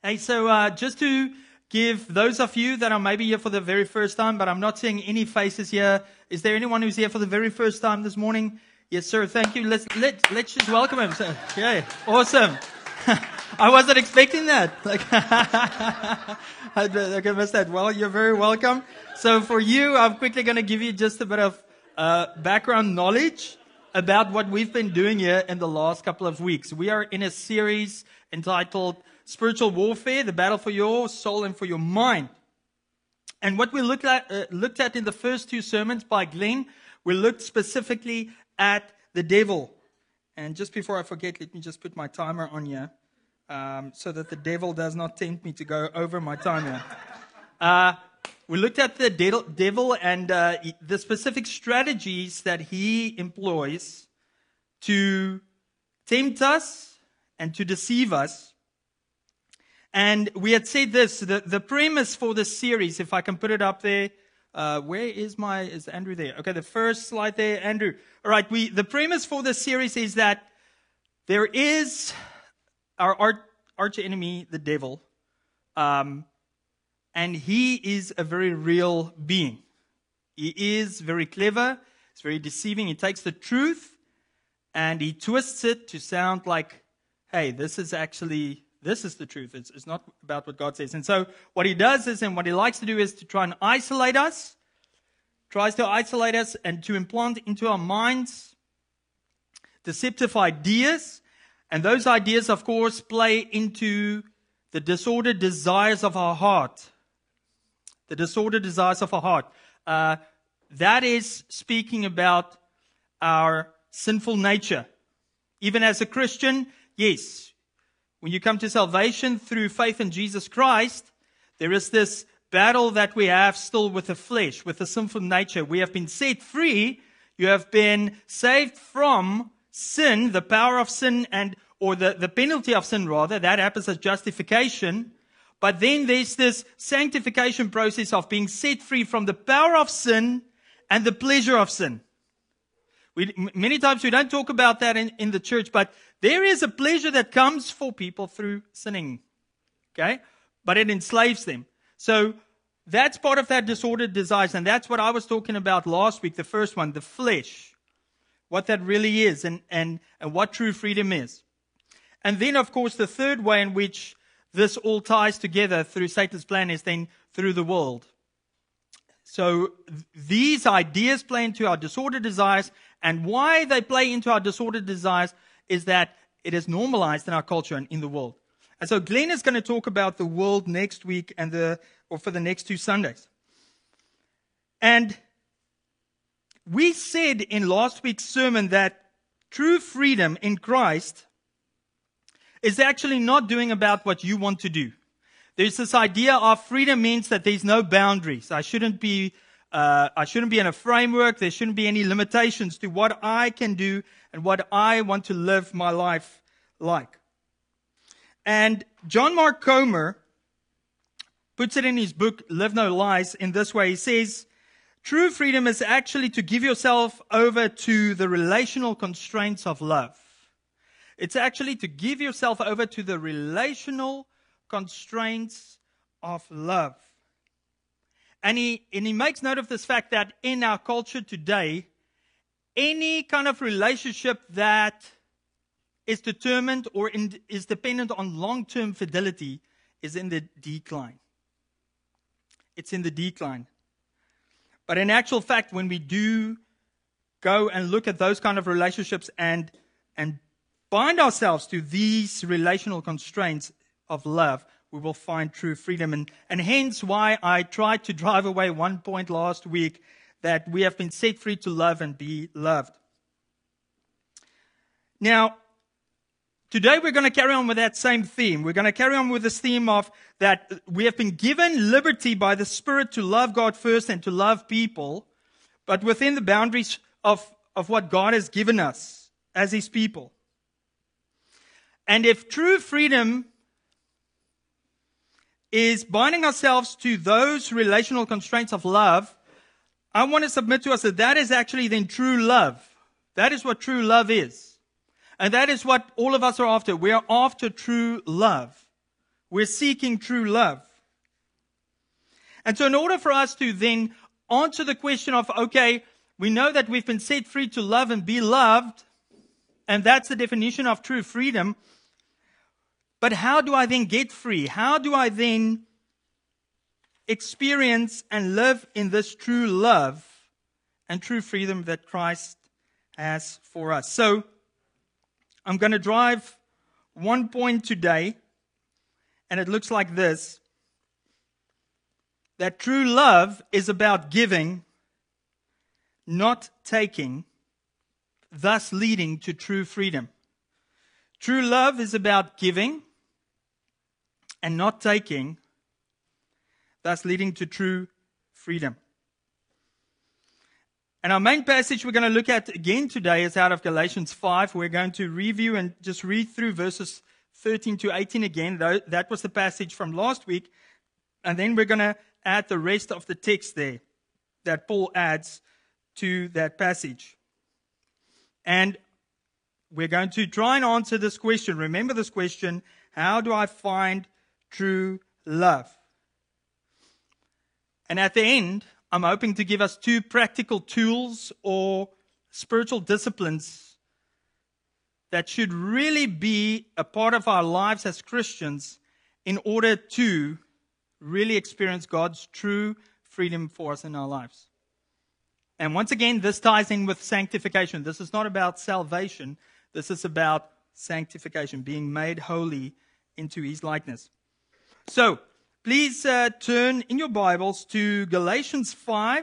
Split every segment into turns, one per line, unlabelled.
Hey, so uh, just to give those of you that are maybe here for the very first time, but I'm not seeing any faces here. Is there anyone who's here for the very first time this morning? Yes, sir. Thank you. Let's let let's just welcome him. So, yeah, awesome. I wasn't expecting that. Like, I missed that. Well, you're very welcome. So for you, I'm quickly going to give you just a bit of uh, background knowledge about what we've been doing here in the last couple of weeks. We are in a series entitled spiritual warfare, the battle for your soul and for your mind. And what we looked at, uh, looked at in the first two sermons by Glenn, we looked specifically at the devil. And just before I forget, let me just put my timer on here um, so that the devil does not tempt me to go over my timer. Uh, we looked at the devil and uh, the specific strategies that he employs to tempt us and to deceive us and we had said this the, the premise for this series, if I can put it up there. Uh, where is my, is Andrew there? Okay, the first slide there, Andrew. All right, we, the premise for this series is that there is our arch, arch enemy, the devil, um, and he is a very real being. He is very clever, he's very deceiving. He takes the truth and he twists it to sound like, hey, this is actually this is the truth. It's, it's not about what God says. And so what he does is, and what he likes to do is to try and isolate us, tries to isolate us and to implant into our minds deceptive ideas. And those ideas, of course, play into the disordered desires of our heart. The disordered desires of our heart. Uh, that is speaking about our sinful nature. Even as a Christian, yes, when you come to salvation through faith in Jesus Christ, there is this battle that we have still with the flesh, with the sinful nature. We have been set free. You have been saved from sin, the power of sin and, or the, the penalty of sin rather. That happens as justification. But then there's this sanctification process of being set free from the power of sin and the pleasure of sin. We, many times we don't talk about that in, in the church, but there is a pleasure that comes for people through sinning. Okay? But it enslaves them. So that's part of that disordered desires. And that's what I was talking about last week, the first one, the flesh. What that really is and, and, and what true freedom is. And then, of course, the third way in which this all ties together through Satan's plan is then through the world. So these ideas play into our disordered desires and why they play into our disordered desires is that it is normalized in our culture and in the world. And so Glenn is going to talk about the world next week and the, or for the next two Sundays. And we said in last week's sermon that true freedom in Christ is actually not doing about what you want to do. There's this idea of freedom means that there's no boundaries. I shouldn't be uh, I shouldn't be in a framework. There shouldn't be any limitations to what I can do and what I want to live my life like. And John Mark Comer puts it in his book, Live No Lies, in this way. He says, True freedom is actually to give yourself over to the relational constraints of love. It's actually to give yourself over to the relational constraints of love. And he, and he makes note of this fact that in our culture today, any kind of relationship that is determined or in, is dependent on long term fidelity is in the decline. It's in the decline. But in actual fact, when we do go and look at those kind of relationships and, and bind ourselves to these relational constraints of love, we will find true freedom. And, and hence why I tried to drive away one point last week that we have been set free to love and be loved. Now, today we're going to carry on with that same theme. We're going to carry on with this theme of that we have been given liberty by the Spirit to love God first and to love people, but within the boundaries of, of what God has given us as His people. And if true freedom is binding ourselves to those relational constraints of love, I want to submit to us that that is actually then true love. That is what true love is. And that is what all of us are after. We are after true love. We're seeking true love. And so in order for us to then answer the question of, okay, we know that we've been set free to love and be loved, and that's the definition of true freedom. But how do I then get free? How do I then experience and live in this true love and true freedom that Christ has for us? So, I'm going to drive one point today, and it looks like this that true love is about giving, not taking, thus leading to true freedom. True love is about giving and not taking, thus leading to true freedom. And our main passage we're going to look at again today is out of Galatians 5. We're going to review and just read through verses 13 to 18 again. That was the passage from last week. And then we're going to add the rest of the text there that Paul adds to that passage. And we're going to try and answer this question. Remember this question How do I find true love? And at the end, I'm hoping to give us two practical tools or spiritual disciplines that should really be a part of our lives as Christians in order to really experience God's true freedom for us in our lives. And once again, this ties in with sanctification. This is not about salvation. This is about sanctification, being made holy into his likeness. So, please uh, turn in your Bibles to Galatians 5.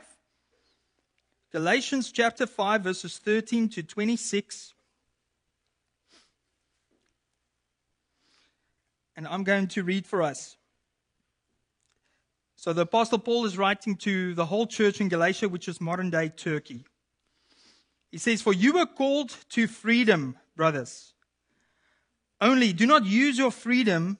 Galatians chapter 5, verses 13 to 26. And I'm going to read for us. So the Apostle Paul is writing to the whole church in Galatia, which is modern day Turkey. He says, For you were called to freedom, brothers. Only do not use your freedom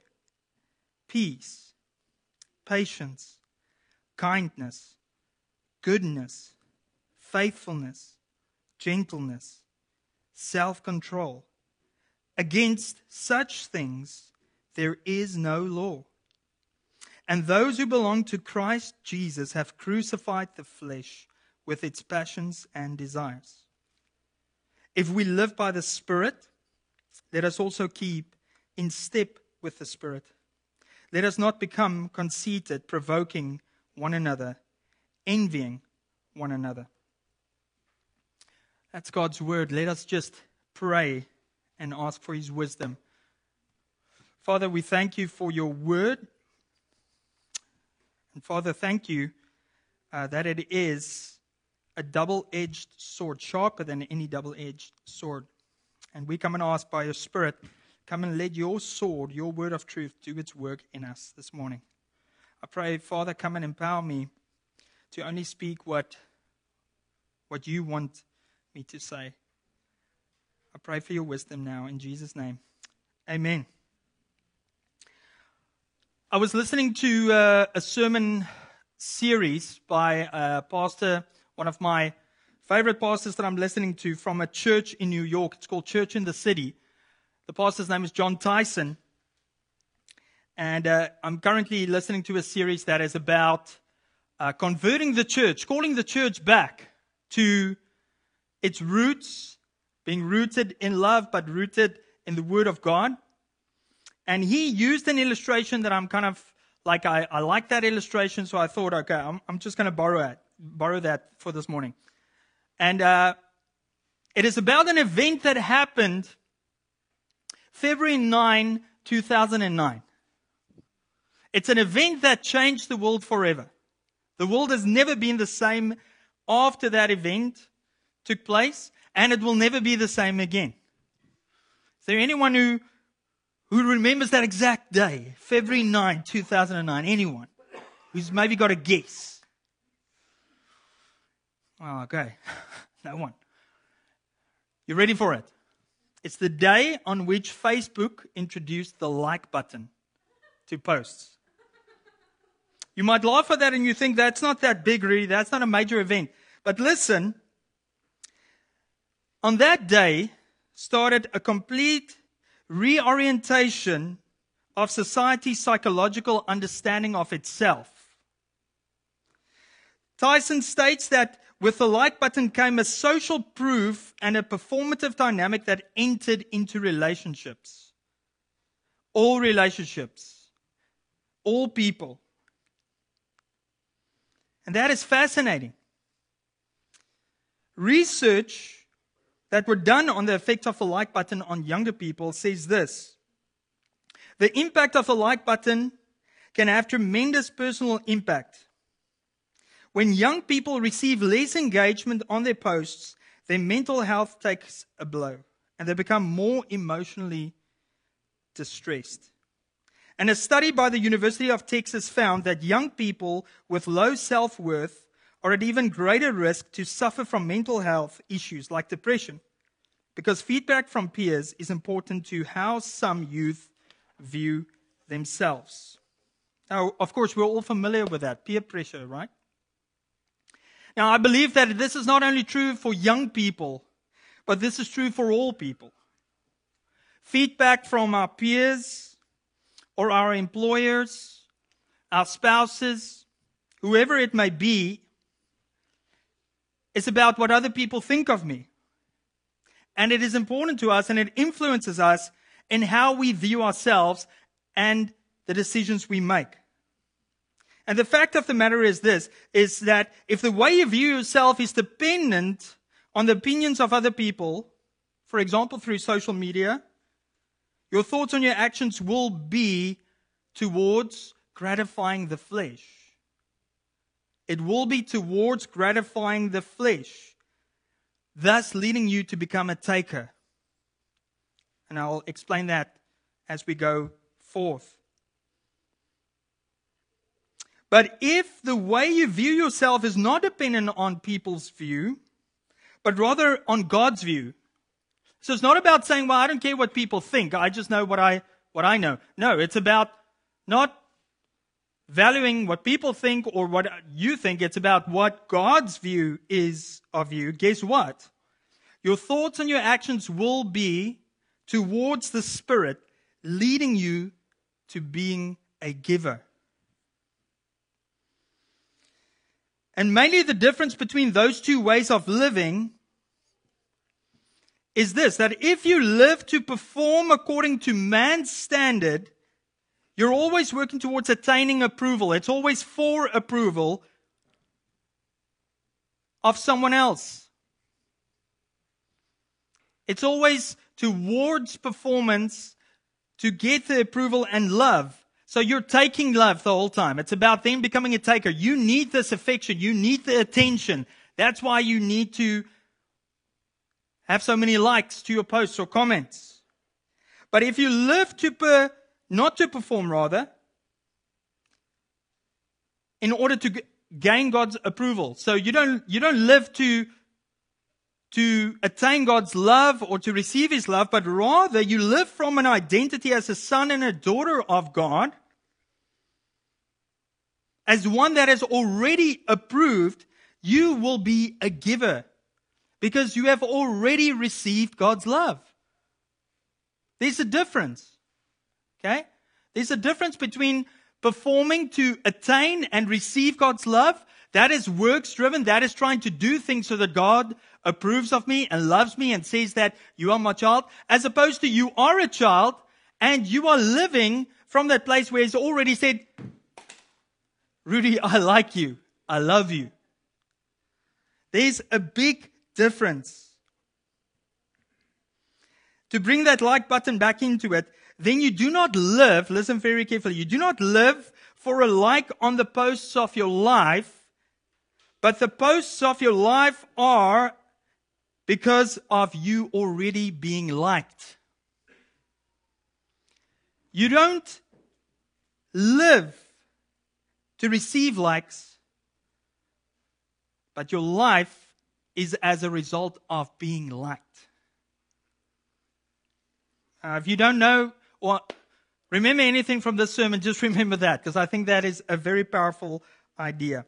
peace, patience, kindness, goodness, faithfulness, gentleness, self control. Against such things there is no law. And those who belong to Christ Jesus have crucified the flesh with its passions and desires. If we live by the Spirit, let us also keep in step with the Spirit. Let us not become conceited, provoking one another, envying one another. That's God's word. Let us just pray and ask for his wisdom. Father, we thank you for your word. And Father, thank you uh, that it is a double edged sword, sharper than any double edged sword. And we come and ask by your Spirit, come and let your sword, your word of truth, do its work in us this morning. I pray, Father, come and empower me to only speak what, what you want me to say. I pray for your wisdom now in Jesus' name. Amen. I was listening to uh, a sermon series by a pastor, one of my favorite pastors that I'm listening to from a church in New York. It's called Church in the City. The pastor's name is Jon Tyson. And uh, I'm currently listening to a series that is about uh, converting the church, calling the church back to its roots, being rooted in love, but rooted in the Word of God. And he used an illustration that I'm kind of like, I, I like that illustration, so I thought, okay, I'm, I'm just going to borrow it, borrow that for this morning. And uh, it is about an event that happened February 9, 2009. It's an event that changed the world forever. The world has never been the same after that event took place, and it will never be the same again. Is there anyone who, who remembers that exact day, February 9, 2009? Anyone who's maybe got a guess? Oh, okay. no one. You ready for it? It's the day on which Facebook introduced the like button to posts. You might laugh at that and you think that's not that big, really. That's not a major event. But listen, on that day started a complete reorientation of society's psychological understanding of itself. Tyson states that with the like button came a social proof and a performative dynamic that entered into relationships. All relationships. All people. And that is fascinating. Research that were done on the effect of the like button on younger people says this. The impact of the like button can have tremendous personal impact. When young people receive less engagement on their posts, their mental health takes a blow and they become more emotionally distressed. And a study by the University of Texas found that young people with low self worth are at even greater risk to suffer from mental health issues like depression because feedback from peers is important to how some youth view themselves. Now, of course, we're all familiar with that peer pressure, right? Now, I believe that this is not only true for young people, but this is true for all people. Feedback from our peers or our employers, our spouses, whoever it may be, is about what other people think of me. And it is important to us and it influences us in how we view ourselves and the decisions we make. And the fact of the matter is this, is that if the way you view yourself is dependent on the opinions of other people, for example, through social media, your thoughts and your actions will be towards gratifying the flesh. It will be towards gratifying the flesh, thus leading you to become a taker. And I'll explain that as we go forth. But if the way you view yourself is not dependent on people's view, but rather on God's view. So it's not about saying, well, I don't care what people think. I just know what I, what I know. No, it's about not valuing what people think or what you think. It's about what God's view is of you. Guess what? Your thoughts and your actions will be towards the Spirit, leading you to being a giver. And mainly the difference between those two ways of living is this that if you live to perform according to man's standard, you're always working towards attaining approval. It's always for approval of someone else. It's always towards performance to get the approval and love so you're taking love the whole time. It's about them becoming a taker. You need this affection. You need the attention. That's why you need to have so many likes to your posts or comments. But if you live to per, not to perform rather, in order to gain God's approval. So you don't, you don't live to, to attain God's love or to receive His love, but rather you live from an identity as a son and a daughter of God as one that is already approved, you will be a giver because you have already received God's love. There's a difference. Okay? There's a difference between performing to attain and receive God's love. That is works driven. That is trying to do things so that God approves of me and loves me and says that you are my child, as opposed to you are a child and you are living from that place where He's already said, Rudy, I like you. I love you. There's a big difference. To bring that like button back into it, then you do not live, listen very carefully, you do not live for a like on the posts of your life, but the posts of your life are because of you already being liked. You don't live to receive likes, but your life is as a result of being liked. Uh, if you don't know or remember anything from this sermon, just remember that because I think that is a very powerful idea.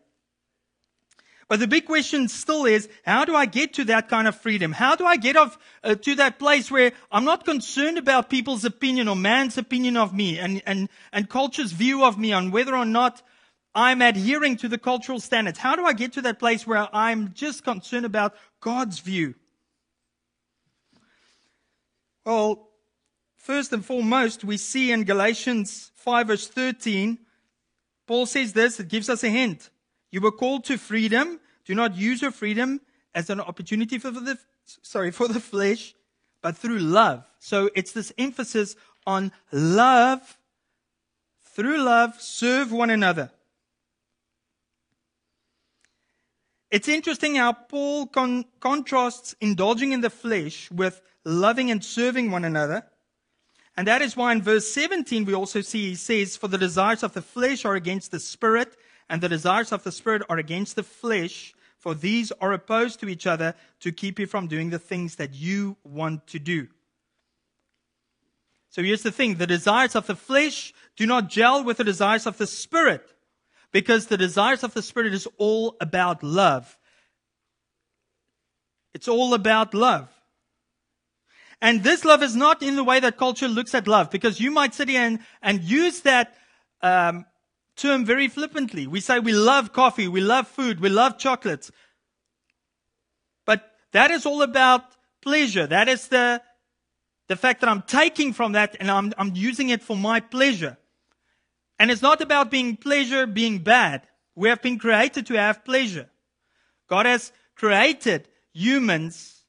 But the big question still is, how do I get to that kind of freedom? How do I get off uh, to that place where I'm not concerned about people's opinion or man's opinion of me and, and, and culture's view of me on whether or not I'm adhering to the cultural standards? How do I get to that place where I'm just concerned about God's view? Well, First and foremost, we see in Galatians 5 verse 13, Paul says this, it gives us a hint. You were called to freedom. Do not use your freedom as an opportunity for the, sorry, for the flesh, but through love. So it's this emphasis on love. Through love, serve one another. It's interesting how Paul con- contrasts indulging in the flesh with loving and serving one another. And that is why in verse 17 we also see he says, For the desires of the flesh are against the spirit, and the desires of the spirit are against the flesh, for these are opposed to each other to keep you from doing the things that you want to do. So here's the thing the desires of the flesh do not gel with the desires of the spirit, because the desires of the spirit is all about love. It's all about love. And this love is not in the way that culture looks at love, because you might sit here and, and use that um, term very flippantly. We say we love coffee, we love food, we love chocolates. But that is all about pleasure. That is the, the fact that I'm taking from that and I'm, I'm using it for my pleasure. And it's not about being pleasure being bad. We have been created to have pleasure. God has created humans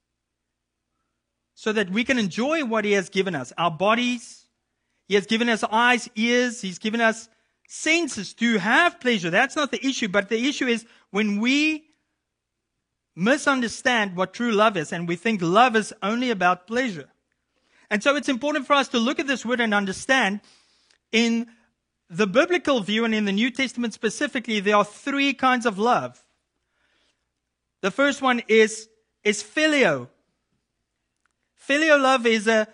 so that we can enjoy what He has given us our bodies. He has given us eyes, ears. He's given us senses to have pleasure. That's not the issue. But the issue is when we misunderstand what true love is and we think love is only about pleasure. And so it's important for us to look at this word and understand in the biblical view and in the New Testament specifically, there are three kinds of love. The first one is, is phileo, Filial love is a,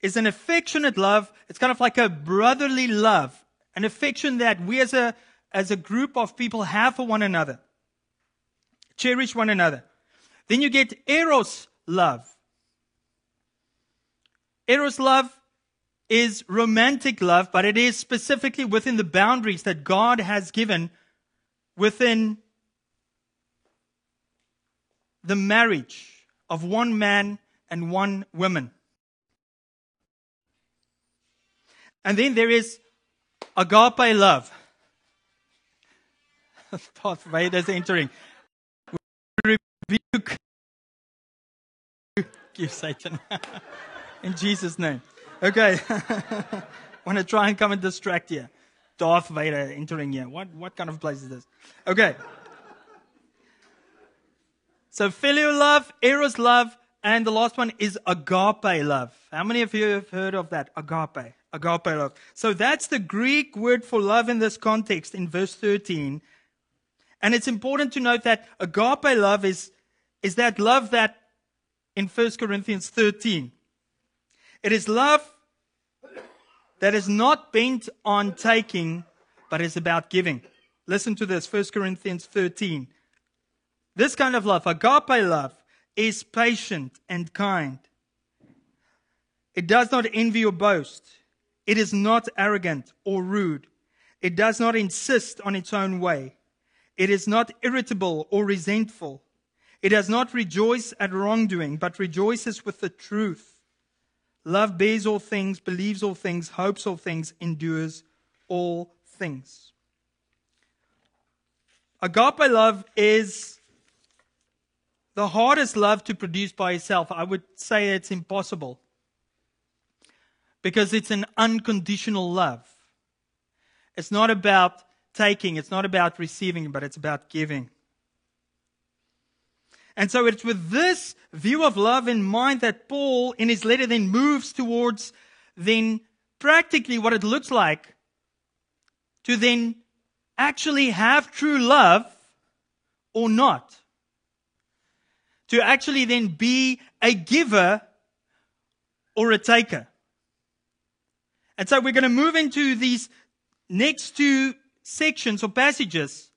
is an affectionate love. It's kind of like a brotherly love, an affection that we as a, as a group of people have for one another. Cherish one another. Then you get eros love. Eros love is romantic love, but it is specifically within the boundaries that God has given within the marriage of one man and one woman. And then there is agape love. Darth Vader's entering. We rebuke you, Satan. In Jesus' name. Okay. Want to try and come and distract you. Darth Vader entering here. What, what kind of place is this? Okay. So filial love, eros love, and the last one is agape love. How many of you have heard of that? Agape. Agape love. So that's the Greek word for love in this context in verse 13. And it's important to note that agape love is, is that love that in 1 Corinthians 13. It is love that is not bent on taking, but is about giving. Listen to this 1 Corinthians 13. This kind of love, agape love, is patient and kind. It does not envy or boast. It is not arrogant or rude. It does not insist on its own way. It is not irritable or resentful. It does not rejoice at wrongdoing, but rejoices with the truth. Love bears all things, believes all things, hopes all things, endures all things. Agape love is the hardest love to produce by itself. I would say it's impossible because it's an unconditional love. It's not about taking, it's not about receiving, but it's about giving. And so it's with this view of love in mind that Paul, in his letter, then moves towards then practically what it looks like to then actually have true love or not. To actually then be a giver or a taker. And so we're going to move into these next two sections or passages.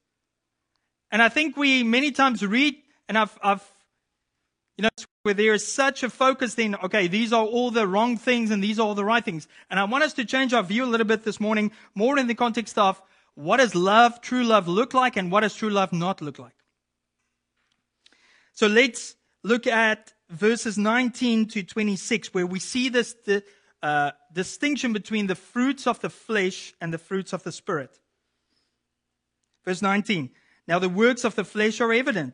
And I think we many times read, and I've, I've you know, where there is such a focus then, okay, these are all the wrong things and these are all the right things. And I want us to change our view a little bit this morning, more in the context of what does love, true love look like and what does true love not look like. So let's look at verses 19 to 26 where we see this, uh, distinction between the fruits of the flesh and the fruits of the spirit. Verse 19. Now the works of the flesh are evident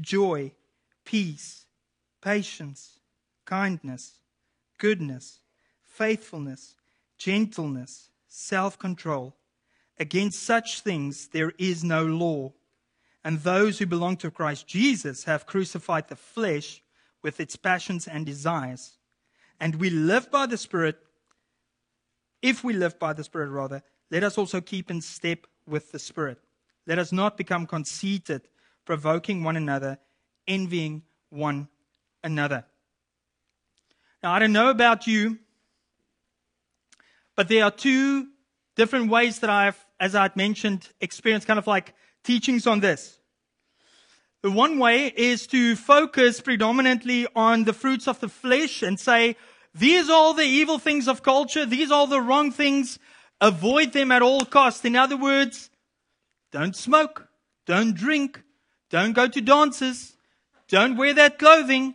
joy, peace, patience, kindness, goodness, faithfulness, gentleness, self control. Against such things there is no law. And those who belong to Christ Jesus have crucified the flesh with its passions and desires and we live by the Spirit, if we live by the Spirit rather, let us also keep in step with the Spirit. Let us not become conceited, provoking one another, envying one another. Now, I don't know about you, but there are two different ways that I've, as I'd mentioned, experienced kind of like teachings on this. The one way is to focus predominantly on the fruits of the flesh and say, these are all the evil things of culture. These are all the wrong things. Avoid them at all costs. In other words, don't smoke. Don't drink. Don't go to dances. Don't wear that clothing.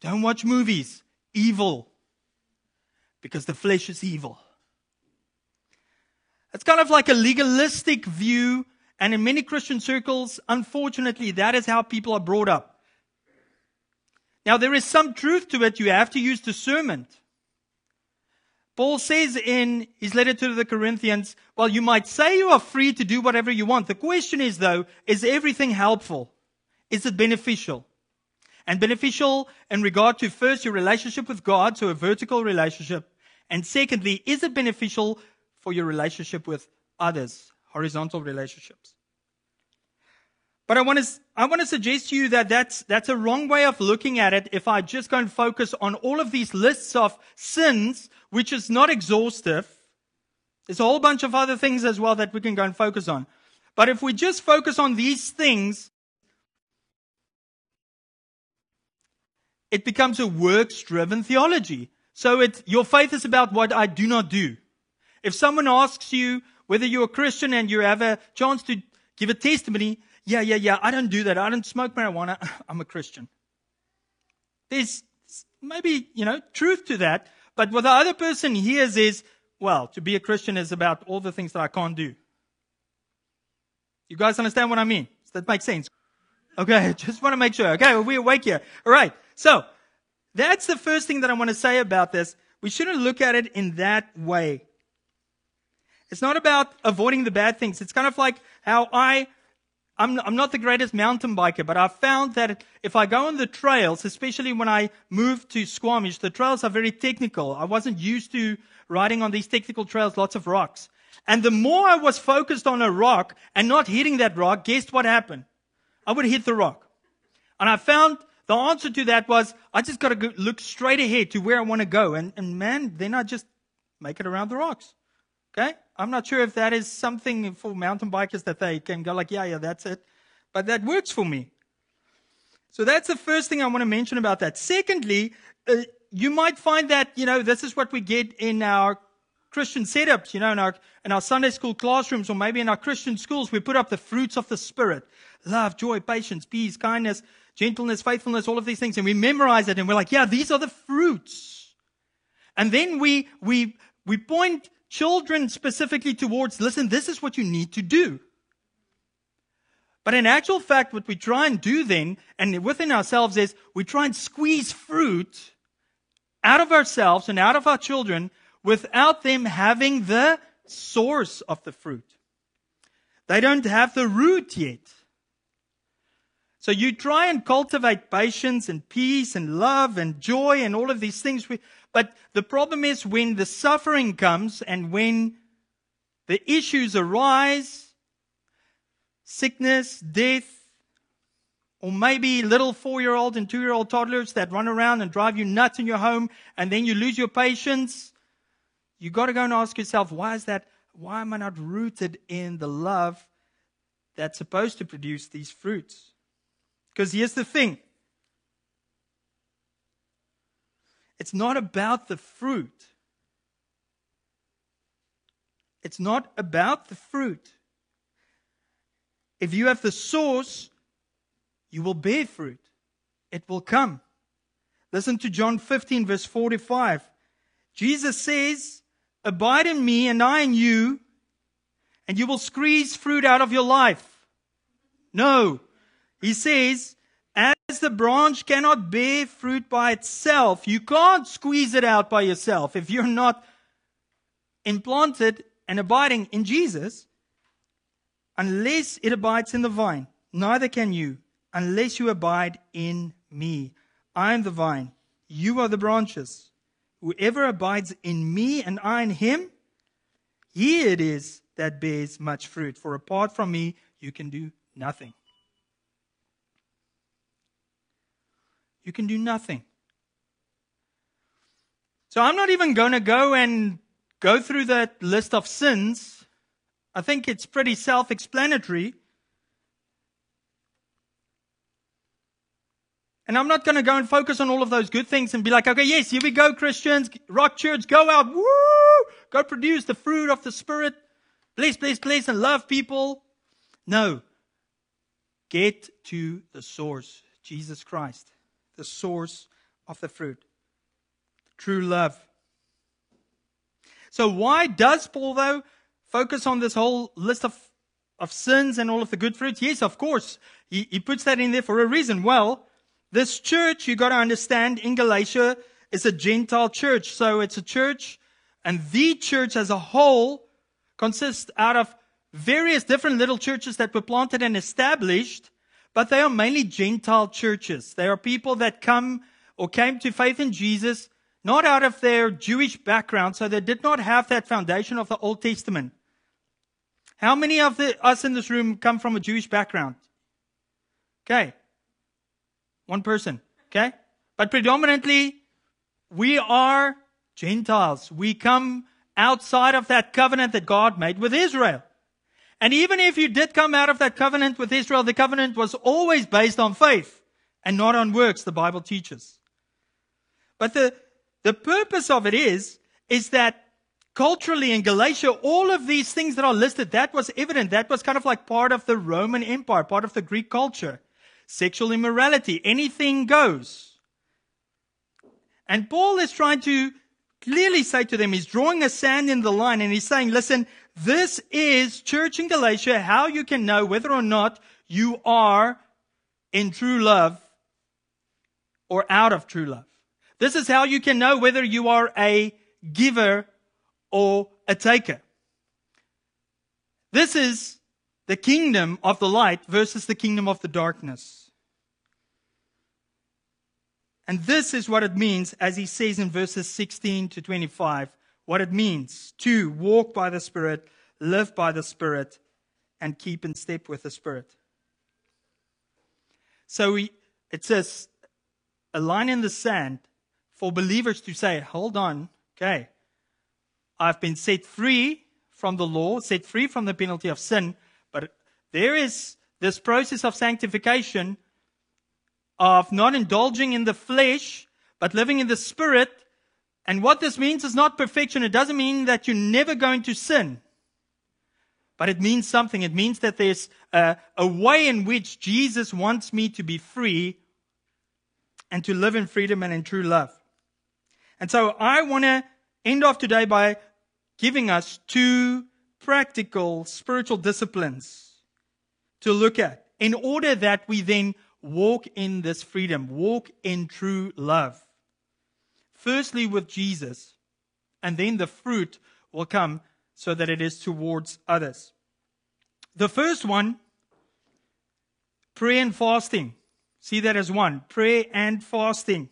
Don't watch movies. Evil. Because the flesh is evil. It's kind of like a legalistic view. And in many Christian circles, unfortunately, that is how people are brought up. Now, there is some truth to it. You have to use discernment. Paul says in his letter to the Corinthians, well, you might say you are free to do whatever you want. The question is, though, is everything helpful? Is it beneficial? And beneficial in regard to first your relationship with God, so a vertical relationship. And secondly, is it beneficial for your relationship with others, horizontal relationships? But I want to, I want to suggest to you that that's, that's a wrong way of looking at it if I just go and focus on all of these lists of sins, which is not exhaustive. There's a whole bunch of other things as well that we can go and focus on. But if we just focus on these things, it becomes a works driven theology. So it, your faith is about what I do not do. If someone asks you whether you're a Christian and you have a chance to give a testimony, yeah, yeah, yeah, I don't do that. I don't smoke marijuana. I'm a Christian. There's maybe, you know, truth to that. But what the other person hears is, well, to be a Christian is about all the things that I can't do. You guys understand what I mean? Does that make sense? Okay, just want to make sure. Okay, we're awake here. All right. So, that's the first thing that I want to say about this. We shouldn't look at it in that way. It's not about avoiding the bad things. It's kind of like how I I'm, I'm not the greatest mountain biker, but I've found that if I go on the trails, especially when I moved to Squamish, the trails are very technical. I wasn't used to riding on these technical trails, lots of rocks. And the more I was focused on a rock and not hitting that rock, guess what happened? I would hit the rock. And I found the answer to that was I just got to look straight ahead to where I want to go. And, and man, then I just make it around the rocks. Okay? I'm not sure if that is something for mountain bikers that they can go like, yeah, yeah, that's it. But that works for me. So that's the first thing I want to mention about that. Secondly, uh, you might find that, you know, this is what we get in our Christian setups, you know, in our, in our Sunday school classrooms or maybe in our Christian schools, we put up the fruits of the Spirit. Love, joy, patience, peace, kindness, gentleness, faithfulness, all of these things. And we memorize it and we're like, yeah, these are the fruits. And then we, we, we point children specifically towards, listen, this is what you need to do. But in actual fact, what we try and do then, and within ourselves is we try and squeeze fruit out of ourselves and out of our children without them having the source of the fruit. They don't have the root yet. So you try and cultivate patience and peace and love and joy and all of these things. But the problem is when the suffering comes and when the issues arise, sickness, death, or maybe little four year old and two year old toddlers that run around and drive you nuts in your home and then you lose your patience. You got to go and ask yourself, why is that? Why am I not rooted in the love that's supposed to produce these fruits? Because here's the thing it's not about the fruit. It's not about the fruit. If you have the source, you will bear fruit. It will come. Listen to John 15, verse 45. Jesus says, Abide in me and I in you, and you will squeeze fruit out of your life. No. He says, as the branch cannot bear fruit by itself, you can't squeeze it out by yourself. If you're not implanted and abiding in Jesus, unless it abides in the vine, neither can you, unless you abide in me. I am the vine, you are the branches. Whoever abides in me and I in him, he it is that bears much fruit. For apart from me, you can do nothing. You can do nothing. So I'm not even going to go and go through that list of sins. I think it's pretty self explanatory. And I'm not going to go and focus on all of those good things and be like, okay, yes, here we go, Christians, rock church, go out, woo, go produce the fruit of the Spirit, bless, bless, bless, and love people. No. Get to the source, Jesus Christ the source of the fruit. True love. So why does Paul though focus on this whole list of, of sins and all of the good fruits? Yes, of course. He, he puts that in there for a reason. Well, this church, you got to understand, in Galatia is a Gentile church. So it's a church, and the church as a whole consists out of various different little churches that were planted and established but they are mainly Gentile churches. They are people that come or came to faith in Jesus not out of their Jewish background, so they did not have that foundation of the Old Testament. How many of the, us in this room come from a Jewish background? Okay. One person. Okay. But predominantly, we are Gentiles. We come outside of that covenant that God made with Israel. And even if you did come out of that covenant with Israel, the covenant was always based on faith and not on works, the Bible teaches. But the, the purpose of it is, is that culturally in Galatia, all of these things that are listed, that was evident. That was kind of like part of the Roman Empire, part of the Greek culture. Sexual immorality, anything goes. And Paul is trying to clearly say to them, he's drawing a sand in the line and he's saying, listen, this is church in Galatia, how you can know whether or not you are in true love or out of true love. This is how you can know whether you are a giver or a taker. This is the kingdom of the light versus the kingdom of the darkness. And this is what it means, as he says in verses 16 to 25, what it means to walk by the Spirit, live by the Spirit, and keep in step with the Spirit. So we, it says, a line in the sand for believers to say, hold on, okay, I've been set free from the law, set free from the penalty of sin, but there is this process of sanctification of not indulging in the flesh, but living in the spirit. And what this means is not perfection. It doesn't mean that you're never going to sin. But it means something. It means that there's a, a way in which Jesus wants me to be free and to live in freedom and in true love. And so I want to end off today by giving us two practical spiritual disciplines to look at in order that we then walk in this freedom, walk in true love. Firstly, with Jesus, and then the fruit will come so that it is towards others. The first one, prayer and fasting. See that as one prayer and fasting.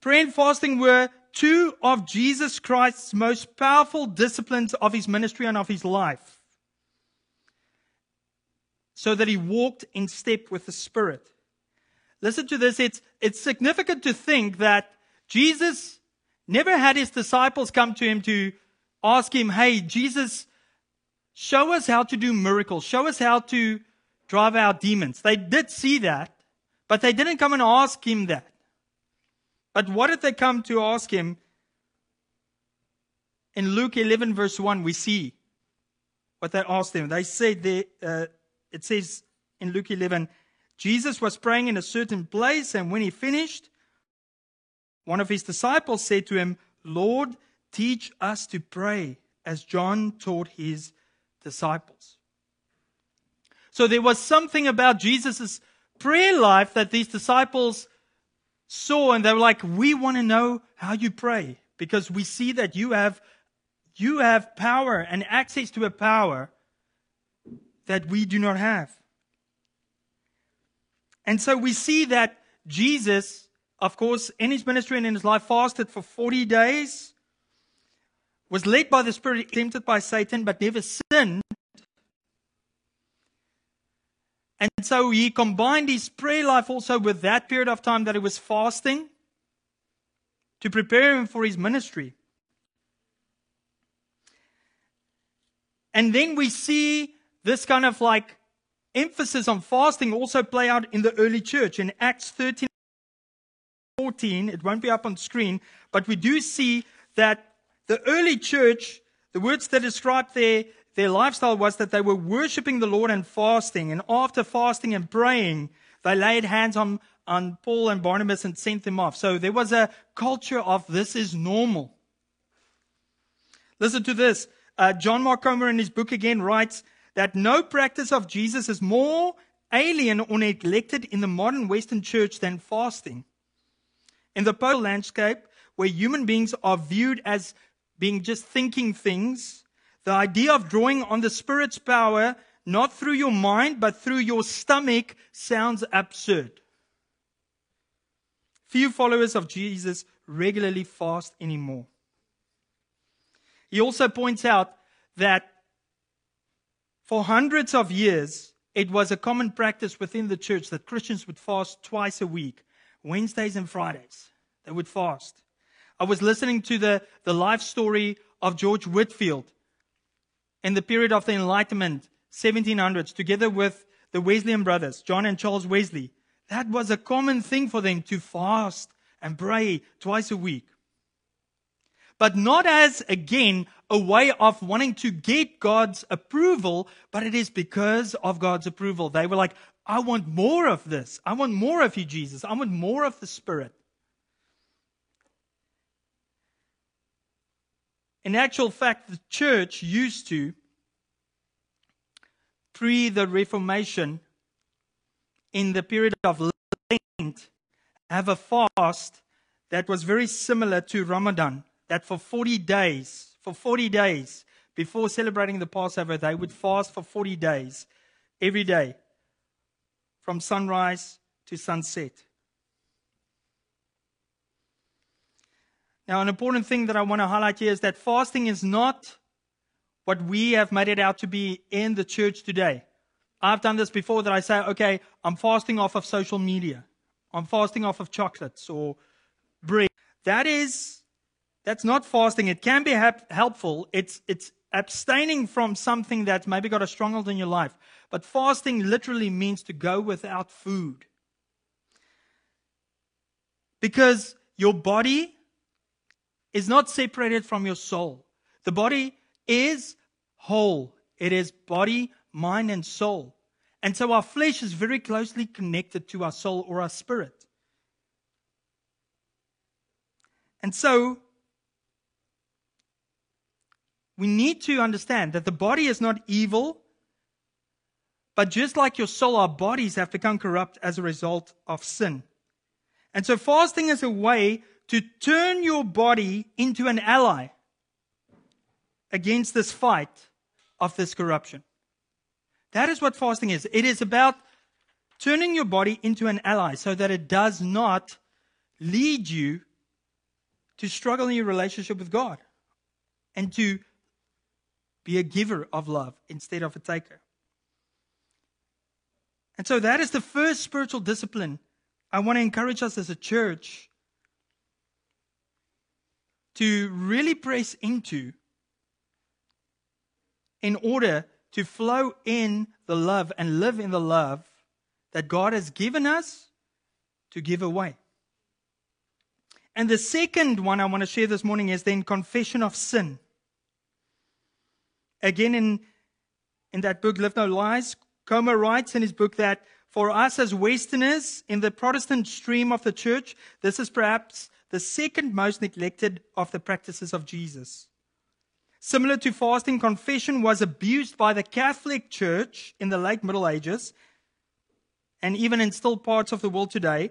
Prayer and fasting were two of Jesus Christ's most powerful disciplines of his ministry and of his life. So that he walked in step with the Spirit. Listen to this. It's, it's significant to think that Jesus never had his disciples come to him to ask him, Hey, Jesus, show us how to do miracles. Show us how to drive out demons. They did see that, but they didn't come and ask him that. But what did they come to ask him? In Luke 11, verse 1, we see what they asked him. They said, they, uh, it says in Luke 11, Jesus was praying in a certain place, and when he finished, one of his disciples said to him, Lord, teach us to pray as John taught his disciples. So there was something about Jesus' prayer life that these disciples saw and they were like, we want to know how you pray because we see that you have, you have power and access to a power that we do not have. And so we see that Jesus, of course, in his ministry and in his life, fasted for 40 days, was led by the Spirit, tempted by Satan, but never sinned. And so he combined his prayer life also with that period of time that he was fasting to prepare him for his ministry. And then we see this kind of like emphasis on fasting also play out in the early church. In Acts 13, 14, it won't be up on screen, but we do see that the early church, the words that describe their their lifestyle was that they were worshiping the Lord and fasting. And after fasting and praying, they laid hands on, on Paul and Barnabas and sent them off. So there was a culture of this is normal. Listen to this. Uh, John Mark Comer in his book again writes that no practice of Jesus is more alien or neglected in the modern Western church than fasting. In the polar landscape, where human beings are viewed as being just thinking things, the idea of drawing on the Spirit's power, not through your mind, but through your stomach, sounds absurd. Few followers of Jesus regularly fast anymore. He also points out that for hundreds of years, it was a common practice within the church that Christians would fast twice a week, Wednesdays and Fridays. They would fast. I was listening to the, the life story of George Whitefield in the period of the Enlightenment, 1700s, together with the Wesleyan brothers, John and Charles Wesley. That was a common thing for them to fast and pray twice a week. But not as, again, a way of wanting to get God's approval, but it is because of God's approval. They were like, I want more of this. I want more of you, Jesus. I want more of the Spirit. In actual fact, the church used to, pre the Reformation, in the period of Lent, have a fast that was very similar to Ramadan. That for 40 days, for 40 days, before celebrating the Passover, they would fast for 40 days, every day, from sunrise to sunset. Now, an important thing that I want to highlight here is that fasting is not what we have made it out to be in the church today. I've done this before that I say, okay, I'm fasting off of social media. I'm fasting off of chocolates or bread. That is, that's not fasting. It can be helpful. It's, it's abstaining from something that's maybe got a stronghold in your life. But fasting literally means to go without food. Because your body is not separated from your soul. The body is whole. It is body, mind, and soul. And so our flesh is very closely connected to our soul or our spirit. And so we need to understand that the body is not evil, but just like your soul, our bodies have become corrupt as a result of sin. And so fasting is a way to turn your body into an ally against this fight of this corruption. That is what fasting is. It is about turning your body into an ally so that it does not lead you to struggle in your relationship with God and to be a giver of love instead of a taker. And so that is the first spiritual discipline I want to encourage us as a church to really press into in order to flow in the love and live in the love that God has given us to give away. And the second one I want to share this morning is then confession of sin. Again, in, in that book, Live No Lies, Comer writes in his book that for us as Westerners in the Protestant stream of the church, this is perhaps the second most neglected of the practices of Jesus similar to fasting, confession was abused by the Catholic Church in the late Middle Ages and even in still parts of the world today.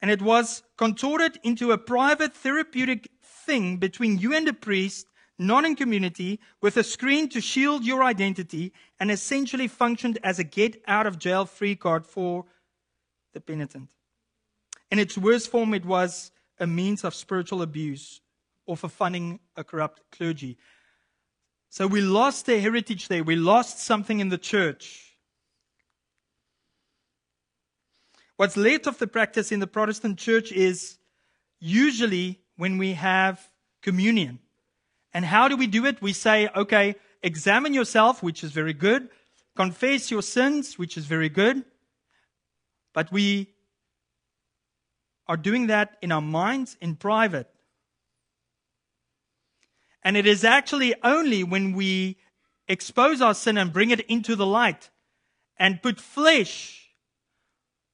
And it was contorted into a private therapeutic thing between you and the priest, not in community, with a screen to shield your identity, and essentially functioned as a get out of jail free card for the penitent. In its worst form, it was a means of spiritual abuse or for funding a corrupt clergy. So we lost their heritage there. We lost something in the church. What's left of the practice in the Protestant church is usually when we have communion. And how do we do it? We say, okay, examine yourself, which is very good. Confess your sins, which is very good. But we are doing that in our minds in private. And it is actually only when we expose our sin and bring it into the light and put flesh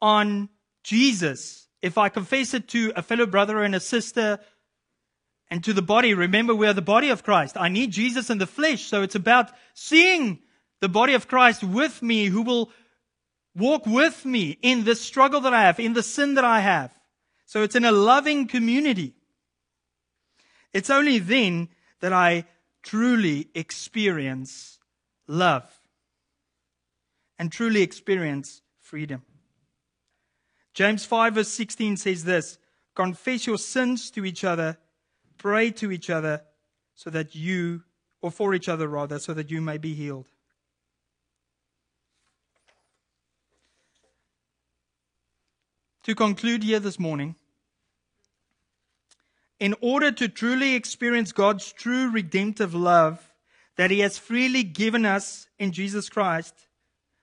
on Jesus. If I confess it to a fellow brother and a sister and to the body, remember we are the body of Christ. I need Jesus in the flesh. So it's about seeing the body of Christ with me who will walk with me in the struggle that I have, in the sin that I have. So it's in a loving community. It's only then that I truly experience love and truly experience freedom. James 5 verse 16 says this, confess your sins to each other, pray to each other so that you, or for each other rather, so that you may be healed. To conclude here this morning, in order to truly experience God's true redemptive love that He has freely given us in Jesus Christ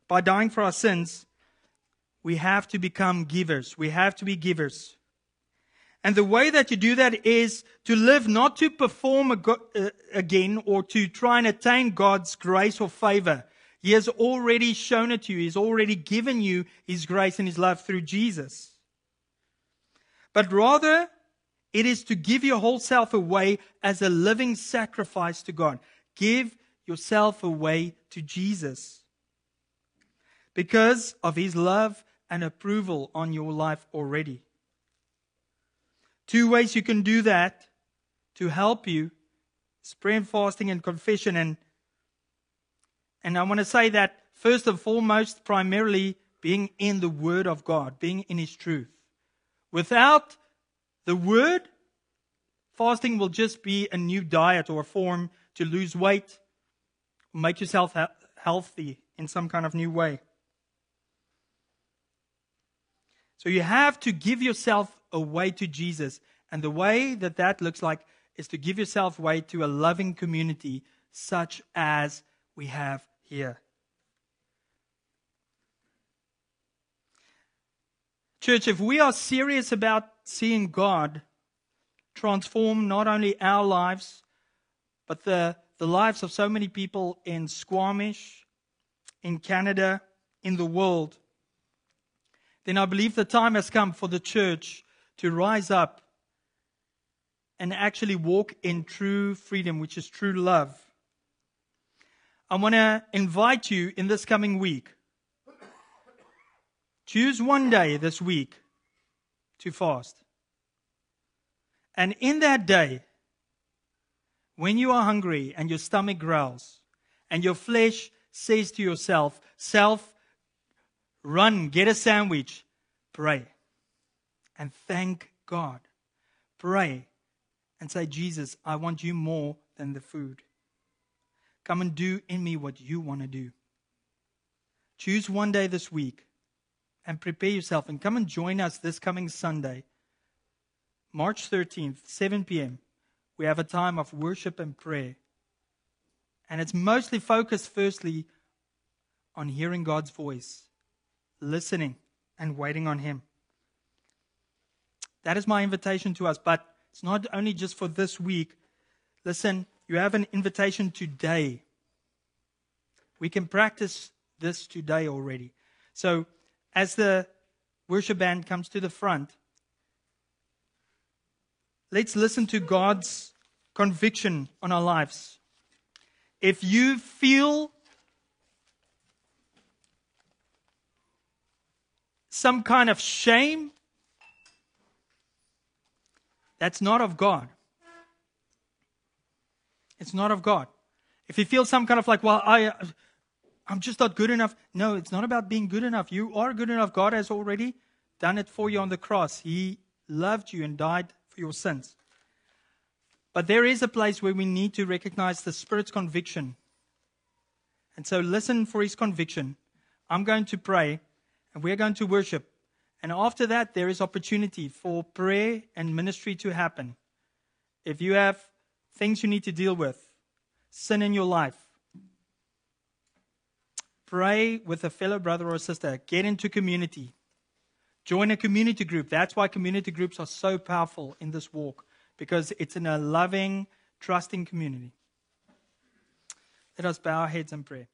by dying for our sins, we have to become givers. We have to be givers. And the way that you do that is to live not to perform uh, again or to try and attain God's grace or favor. He has already shown it to you. He's already given you His grace and His love through Jesus. But rather it is to give your whole self away as a living sacrifice to God. Give yourself away to Jesus because of his love and approval on your life already. Two ways you can do that to help you It's prayer and fasting and confession. And, and I want to say that first and foremost, primarily being in the Word of God, being in His truth. Without the Word, fasting will just be a new diet or a form to lose weight, make yourself healthy in some kind of new way. So you have to give yourself away to Jesus. And the way that that looks like is to give yourself away to a loving community such as we have here. Church, if we are serious about seeing God transform not only our lives, but the, the lives of so many people in Squamish, in Canada, in the world, then I believe the time has come for the church to rise up and actually walk in true freedom, which is true love. I want to invite you in this coming week. Choose one day this week to fast. And in that day, when you are hungry and your stomach growls and your flesh says to yourself, Self, run, get a sandwich, pray and thank God. Pray and say, Jesus, I want you more than the food. Come and do in me what you want to do. Choose one day this week and prepare yourself and come and join us this coming Sunday March 13th, 7 p.m., we have a time of worship and prayer. And it's mostly focused, firstly, on hearing God's voice, listening, and waiting on Him. That is my invitation to us. But it's not only just for this week. Listen, you have an invitation today. We can practice this today already. So, as the worship band comes to the front, let's listen to God's conviction on our lives. If you feel some kind of shame, that's not of God. It's not of God. If you feel some kind of like, well, I, I'm just not good enough. No, it's not about being good enough. You are good enough. God has already done it for you on the cross. He loved you and died for your sins. But there is a place where we need to recognize the Spirit's conviction. And so listen for His conviction. I'm going to pray and we're going to worship. And after that, there is opportunity for prayer and ministry to happen. If you have things you need to deal with, sin in your life, pray with a fellow brother or sister, get into community. Join a community group. That's why community groups are so powerful in this walk, because it's in a loving, trusting community. Let us bow our heads and pray.